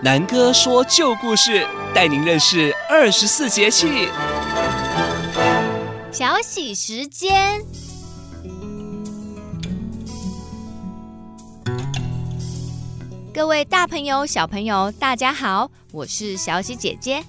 南哥说旧故事，带您认识二十四节气。小喜时间，各位大朋友、小朋友，大家好，我是小喜姐姐。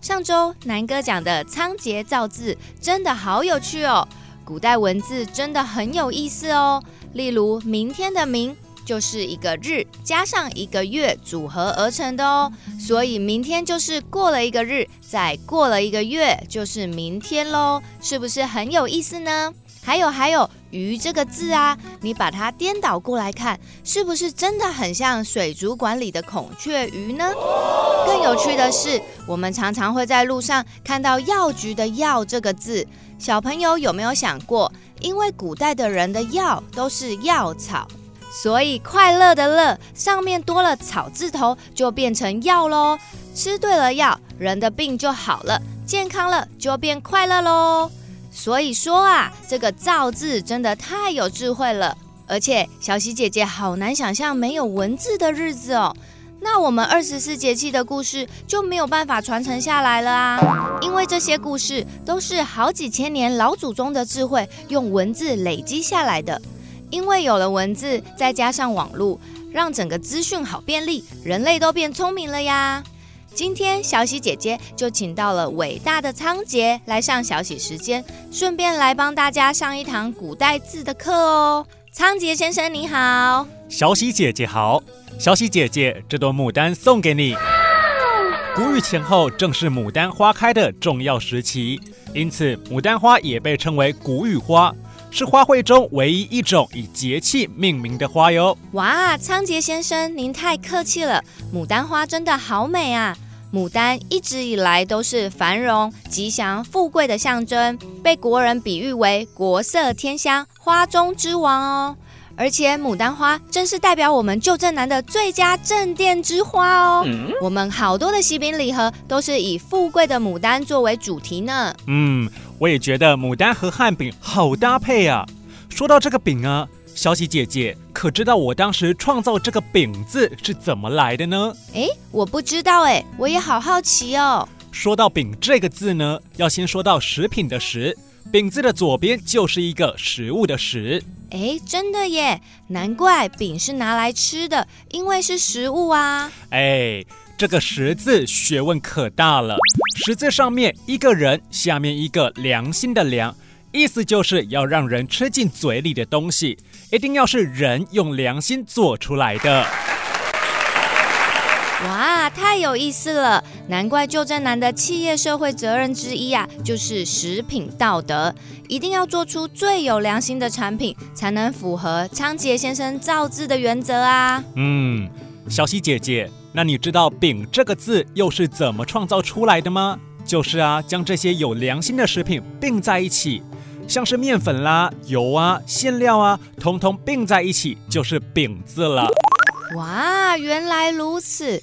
上周南哥讲的仓颉造字真的好有趣哦，古代文字真的很有意思哦。例如明天的“明”就是一个日加上一个月组合而成的哦，所以明天就是过了一个日，再过了一个月就是明天喽，是不是很有意思呢？还有还有“鱼”这个字啊，你把它颠倒过来看，是不是真的很像水族馆里的孔雀鱼呢？更有趣的是，我们常常会在路上看到药局的“药”这个字，小朋友有没有想过？因为古代的人的药都是药草，所以快乐的“乐”上面多了草字头，就变成药喽。吃对了药，人的病就好了，健康了就变快乐喽。所以说啊，这个造字真的太有智慧了，而且小喜姐姐好难想象没有文字的日子哦。那我们二十四节气的故事就没有办法传承下来了啊，因为这些故事都是好几千年老祖宗的智慧用文字累积下来的。因为有了文字，再加上网络，让整个资讯好便利，人类都变聪明了呀。今天小喜姐姐就请到了伟大的仓颉来上小喜时间，顺便来帮大家上一堂古代字的课哦。仓颉先生你好，小喜姐姐好，小喜姐姐这朵牡丹送给你。谷雨前后正是牡丹花开的重要时期，因此牡丹花也被称为谷雨花。是花卉中唯一一种以节气命名的花哟！哇，仓颉先生，您太客气了。牡丹花真的好美啊！牡丹一直以来都是繁荣、吉祥、富贵的象征，被国人比喻为国色天香、花中之王哦。而且牡丹花正是代表我们旧镇南的最佳镇店之花哦。嗯、我们好多的喜饼礼盒都是以富贵的牡丹作为主题呢。嗯，我也觉得牡丹和汉饼好搭配啊。说到这个饼啊，小喜姐姐可知道我当时创造这个饼字是怎么来的呢？哎，我不知道哎，我也好好奇哦。说到饼这个字呢，要先说到食品的食。饼字的左边就是一个食物的食，哎，真的耶，难怪饼是拿来吃的，因为是食物啊。哎，这个十字学问可大了，十字上面一个人，下面一个良心的良，意思就是要让人吃进嘴里的东西，一定要是人用良心做出来的。哇，太有意思了！难怪旧振南的企业社会责任之一啊，就是食品道德，一定要做出最有良心的产品，才能符合仓颉先生造字的原则啊。嗯，小溪姐姐，那你知道“饼”这个字又是怎么创造出来的吗？就是啊，将这些有良心的食品并在一起，像是面粉啦、油啊、馅料啊，通通并在一起，就是“饼”字了。哇，原来如此。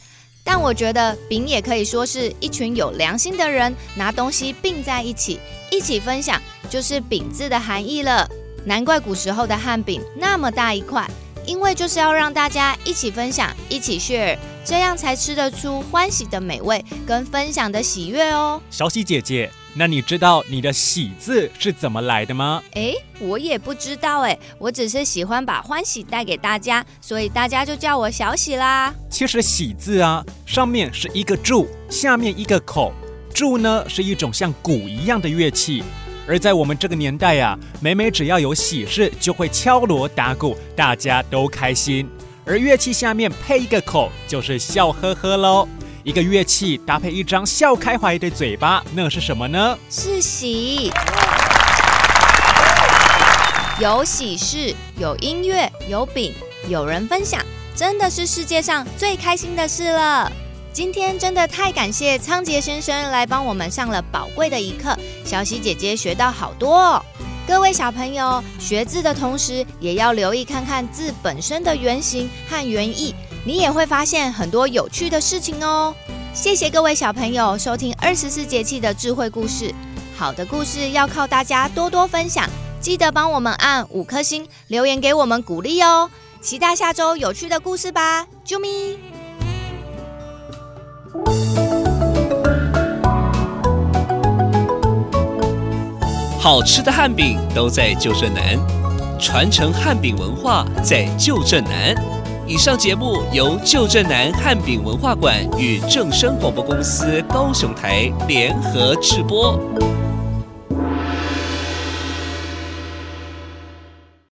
但我觉得饼也可以说是一群有良心的人拿东西并在一起，一起分享，就是饼字的含义了。难怪古时候的汉饼那么大一块，因为就是要让大家一起分享，一起 share，这样才吃得出欢喜的美味跟分享的喜悦哦。小喜姐姐。那你知道你的喜字是怎么来的吗？哎，我也不知道哎，我只是喜欢把欢喜带给大家，所以大家就叫我小喜啦。其实喜字啊，上面是一个柱，下面一个口。柱呢是一种像鼓一样的乐器，而在我们这个年代呀、啊，每每只要有喜事，就会敲锣打鼓，大家都开心。而乐器下面配一个口，就是笑呵呵喽。一个乐器搭配一张笑开怀的嘴巴，那是什么呢？是喜。有喜事，有音乐，有饼，有人分享，真的是世界上最开心的事了。今天真的太感谢仓颉先生来帮我们上了宝贵的一课，小喜姐姐学到好多哦。各位小朋友，学字的同时，也要留意看看字本身的原型和原意。你也会发现很多有趣的事情哦。谢谢各位小朋友收听二十四节气的智慧故事。好的故事要靠大家多多分享，记得帮我们按五颗星，留言给我们鼓励哦。期待下周有趣的故事吧，啾咪！好吃的汉饼都在旧镇南，传承汉饼文化在旧镇南。以上节目由旧镇南汉饼文化馆与正声广播公司高雄台联合制播。